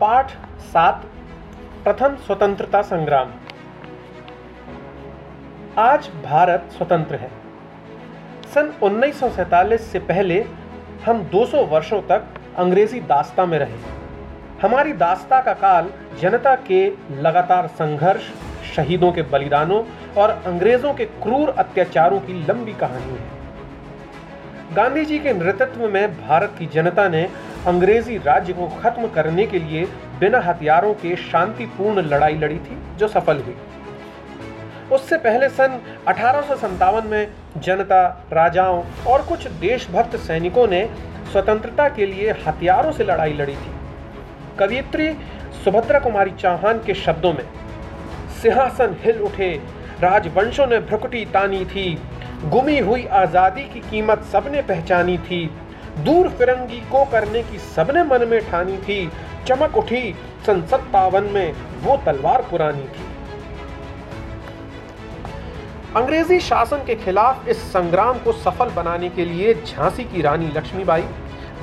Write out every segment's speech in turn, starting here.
पाठ सात, प्रथम स्वतंत्रता संग्राम। आज भारत स्वतंत्र है। सन 1947 से पहले हम 200 वर्षों तक अंग्रेज़ी दास्ता में रहे। हमारी दास्ता का काल जनता के लगातार संघर्ष, शहीदों के बलिदानों और अंग्रेज़ों के क्रूर अत्याचारों की लंबी कहानी है। गांधी जी के नेतृत्व में भारत की जनता ने अंग्रेज़ी राज्य को खत्म करने के लिए बिना हथियारों के शांतिपूर्ण लड़ाई लड़ी थी, जो सफल हुई। उससे पहले सन अठारह सौ सत्तावन में जनता, राजाओं और कुछ देशभक्त सैनिकों ने स्वतंत्रता के लिए हथियारों से लड़ाई लड़ी थी। कवियत्री सुभद्रा कुमारी चौहान के शब्दों में, सिंहासन हिल उठे, राजवंशों ने भ्रुकुटी तानी थी, गुमी हुई आज़ादी की कीमत सबने पहचानी थी दूर फिरंगी को करने की सबने मन में ठानी थी, चमक उठी, सन सत्तावन में वो तलवार पुरानी थी। अंग्रेज़ी शासन के खिलाफ इस संग्राम को सफल बनाने के लिए झांसी की रानी लक्ष्मीबाई,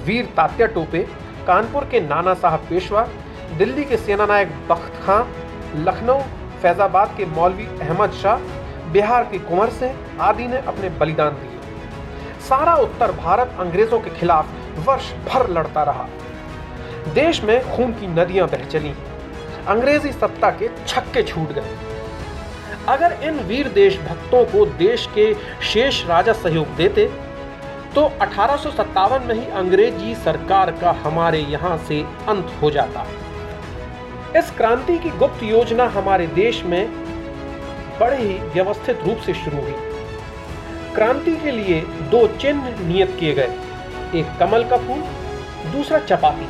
वीर तात्या टोपे, कानपुर के नाना साहब पेशवा, दिल्ली के सेनानायक बख्त खां, लखनऊ, फैजाबाद के मौलवी अहमद शाह, बिहार के कुंवर सिंह आदि ने अपने बलिदान दिए। सारा उत्तर भारत अंग्रेज़ों के खिलाफ वर्ष भर लड़ता रहा। देश में खून की नदियाँ बह चली। अंग्रेज़ी सत्ता के छक्के छूट गए। अगर इन वीर देशभक्तों को देश के शेष राजा सहयोग देते तो अठारह में ही अंग्रेज़ी सरकार का हमारे यहाँ से अंत हो जाता। इस क्रांति की गुप्त योजना हमारे देश में बड़े ही व्यवस्थित रूप से शुरू हुई। क्रांति के लिए दो चिन्ह नियत किए गए। एक कमल का फूल, दूसरा चपाती।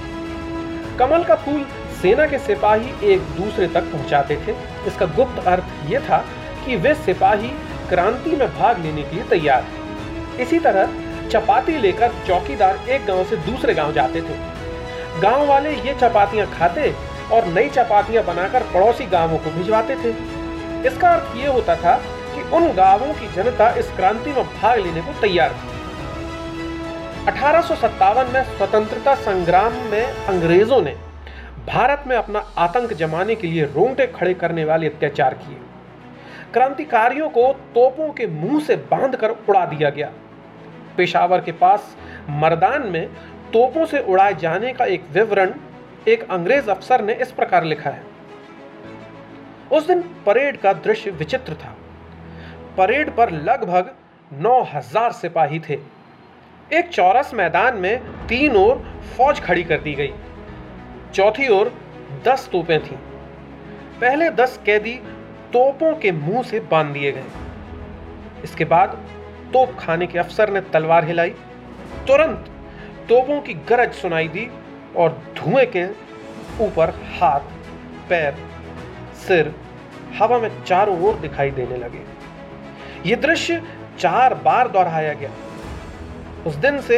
कमल का फूल सेना के सिपाही एक दूसरे तक पहुंचाते थे। इसका गुप्त अर्थ यह था कि वे सिपाही क्रांति में भाग लेने के लिए तैयार थे। इसी तरह चपाती लेकर चौकीदार एक गाँव से दूसरे गाँव जाते थे। गाँव वाले ये चपातियाँ खाते और नई चपातियाँ बनाकर पड़ोसी गाँवों को भिजवाते थे। इसका अर्थ ये होता था कि उन गाँवों की जनता इस क्रांति में भाग लेने को तैयार थी। अठारह में स्वतंत्रता संग्राम में अंग्रेज़ों ने भारत में अपना आतंक जमाने के लिए रोंगटे खड़े करने वाले अत्याचार किए। क्रांतिकारियों को तोपों के मुँह से बांधकर उड़ा दिया गया। पेशावर के पास मर्दान में तोपों से उड़ाए जाने का एक विवरण एक अंग्रेज़ अफसर ने इस प्रकार लिखा है। उस दिन परेड का दृश्य विचित्र था। परेड पर लगभग 9000 सिपाही थे। एक चौरस मैदान में तीन ओर फौज खड़ी कर दी गई। चौथी ओर दस तोपें थीं। पहले दस कैदी तोपों के मुँह से बाँध दिए गए। इसके बाद तोप खाने के अफसर ने तलवार हिलाई। तुरंत तोपों की गरज सुनाई दी और धुएँ के ऊपर हाथ, पैर, सिर हवा में चारों ओर दिखाई देने लगे। ये दृश्य चार बार दोहराया गया। उस दिन से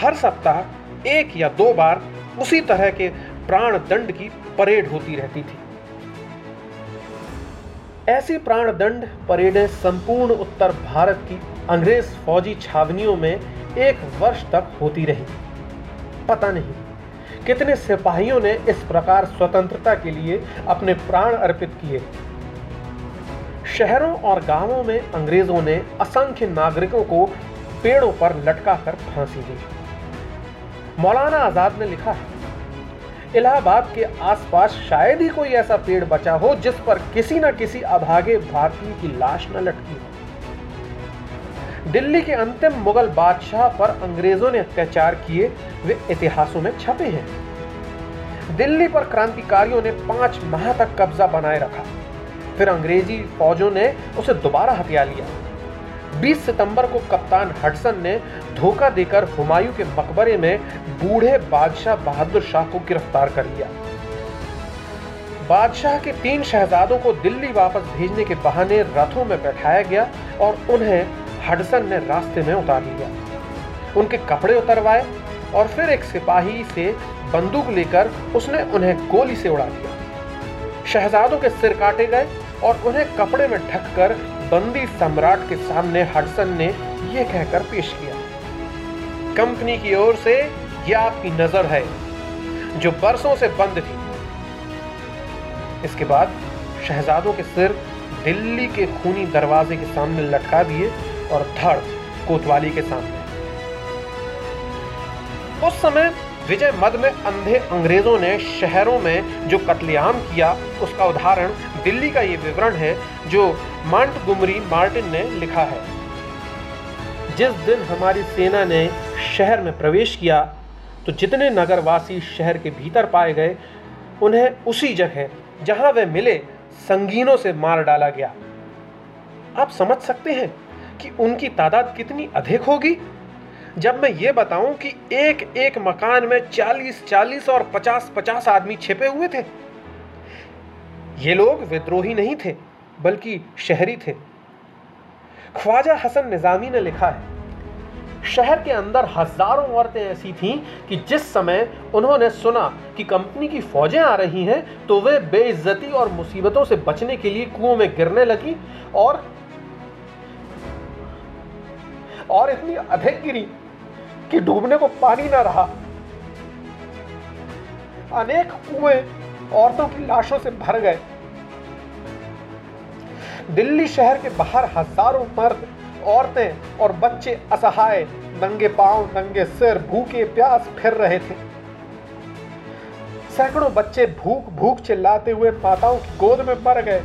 हर सप्ताह एक या दो बार उसी तरह के प्राण दंड की परेड होती रहती थी। ऐसी प्राण दंड परेडें संपूर्ण उत्तर भारत की अंग्रेज़ फौजी छावनियों में एक वर्ष तक होती रही। पता नहीं कितने सिपाहियों ने इस प्रकार स्वतंत्रता के लिए अपने प्राण अर्पित किए। शहरों और गाँवों में अंग्रेज़ों ने असंख्य नागरिकों को पेड़ों पर लटका कर फांसी दी। मौलाना आज़ाद ने लिखा है, इलाहाबाद के आसपास शायद ही कोई ऐसा पेड़ बचा हो जिस पर किसी न किसी अभागे भारतीय की लाश न लटकी हो। दिल्ली के अंतिम मुगल बादशाह पर अंग्रेज़ों ने अत्याचार किए, वे इतिहासों में छपे हैं। दिल्ली पर क्रांतिकारियों ने पाँच माह तक कब्जा बनाए रखा। फिर अंग्रेज़ी फौजों ने उसे दोबारा हथिया लिया। 20 सितंबर को कप्तान हडसन ने धोखा देकर हुमायूं के मकबरे में बूढ़े बादशाह बहादुर शाह को गिरफ़्तार कर लिया। बादशाह के तीन शहजादों को दिल्ली वापस भेजने के बहाने रथों में बैठाया गया और उन्हें हडसन ने रास्ते में उतार लिया। उनके कपड़े उतरवाए और फिर एक सिपाही से बंदूक लेकर उसने उन्हें गोली से उड़ा दिया। शहजादों के सिर काटे गए और उन्हें कपड़े में ढककर बंदी सम्राट के सामने हडसन ने यह कहकर पेश किया, कंपनी की ओर से यह आपकी नज़र है, जो बरसों से बंद थी। इसके बाद शहजादों के सिर दिल्ली के खूनी दरवाजे के सामने लटका दिए और धड़ कोतवाली के सामने। उस समय विजय मद में अंधे अंग्रेज़ों ने शहरों में जो कत्लेआम किया, उसका उदाहरण दिल्ली का ये विवरण है जो मांट गुमरी मार्टिन ने लिखा है। जिस दिन हमारी सेना ने शहर में प्रवेश किया तो जितने नगरवासी शहर के भीतर पाए गए, उन्हें उसी जगह जहाँ वे मिले, संगीनों से मार डाला गया। आप समझ सकते हैं कि उनकी तादाद कितनी अधिक होगी? जब मैं ये बताऊँ कि एक एक मकान में 40 40 और 50 50 आदमी छिपे हुए थे ये लोग विद्रोही नहीं थे, बल्कि शहरी थे। ख्वाजा हसन निजामी ने लिखा है, शहर के अंदर हज़ारों औरतें ऐसी थीं कि जिस समय उन्होंने सुना कि कंपनी की फौजें आ रही हैं तो वे बेइज्जती और मुसीबतों से बचने के लिए कुओं में गिरने लगी और और इतनी अधिक गिरी कि डूबने को पानी ना रहा। अनेक कुएँ औरतों की लाशों से भर गए। दिल्ली शहर के बाहर हज़ारों मर्द, औरतें और बच्चे असहाय, नंगे पाँव, नंगे सिर, भूखे प्यास फिर रहे थे। सैकड़ों बच्चे भूख भूख चिल्लाते हुए माताओं की गोद में मर गए।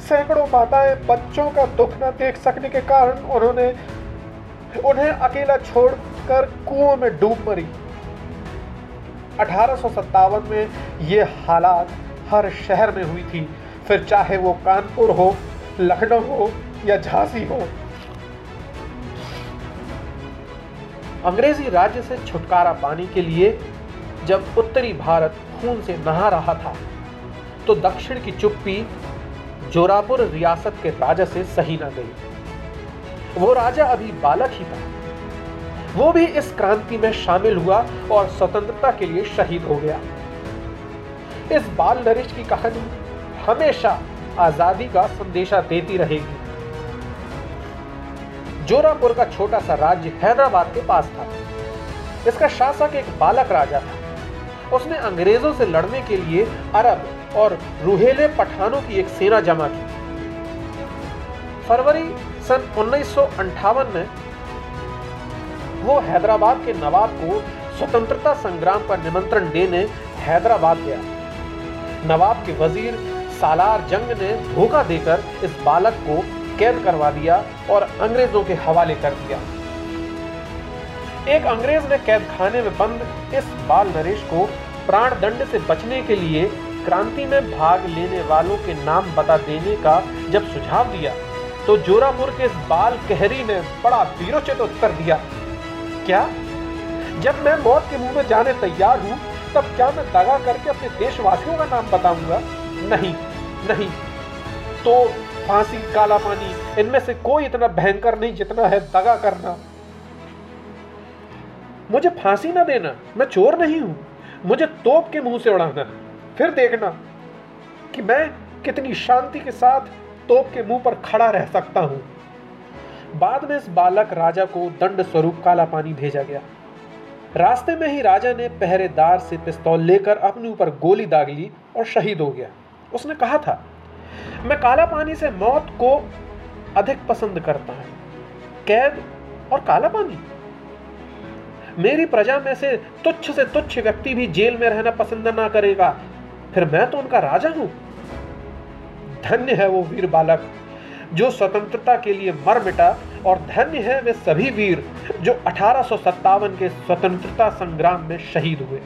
सैकड़ों माताएँ बच्चों का दुख न देख सकने के कारण उन्होंने उन्हें अकेला छोड़कर कुओं में डूब मरी। अठारह सौ सत्तावन में ये हालात हर शहर में हुई थी। फिर चाहे वो कानपुर हो, लखनऊ हो या झांसी हो। अंग्रेज़ी राज्य से छुटकारा पाने के लिए जब उत्तरी भारत खून से नहा रहा था तो दक्षिण की चुप्पी जोरापुर रियासत के राजा से सही न गई। वो राजा अभी बालक ही था। वो भी इस क्रांति में शामिल हुआ और स्वतंत्रता के लिए शहीद हो गया। इस बाल नरेश की कहानी हमेशा आज़ादी का संदेशा देती रहेगी। जोरापुर का छोटा सा राज्य हैदराबाद के पास था। इसका शासक एक बालक राजा था। उसने अंग्रेज़ों से लड़ने के लिए अरब और रूहेले पठानों की एक सेना जमा की। फरवरी सन उन्नीस में वो हैदराबाद के नवाब को स्वतंत्रता संग्राम का निमंत्रण देने हैदराबाद गया। नवाब के वज़ीर सालार जंग ने धोखा देकर इस बालक को कैद करवा दिया और अंग्रेज़ों के हवाले कर दिया। एक अंग्रेज़ ने कैद खाने में बंद इस बाल नरेश को प्राण दंड से बचने के लिए क्रांति में भाग लेने वालों के नाम बता देने का जब सुझाव दिया तो जोरापुर के इस बाल कहरी ने बड़ा वीरोचित उत्तर दिया। क्या? जब मैं मौत के मुँह में जाने तैयार हूँ, तब क्या मैं दगा करके अपने देशवासियों का नाम बताऊँगा? नहीं नहीं। तो फांसी, काला पानी, इनमें से कोई इतना भयंकर नहीं जितना है दगा करना। मुझे फांसी ना देना, मैं चोर नहीं हूँ। मुझे तोप के मुँह से उड़ाना फिर देखना कि मैं कितनी शांति के साथ तोप के मुँह पर खड़ा रह सकता हूँ। बाद में इस बालक राजा को दंड स्वरूप काला पानी भेजा गया। रास्ते में ही राजा ने पहरेदार से पिस्तौल लेकर अपने ऊपर गोली दाग ली और शहीद हो गया। उसने कहा था, मैं काला पानी से मौत को अधिक पसंद करता हूँ, कैद और काला पानी। मेरी प्रजा में से तुच्छ से तुच्छ व्यक्ति भी जेल में रहना पसंद ना करेगा, फिर मैं तो उनका राजा हूँ। धन्य है वो वीर बालक जो स्वतंत्रता के लिए मर मिटा और धन्य है वे सभी वीर जो अठारह के स्वतंत्रता संग्राम में शहीद हुए।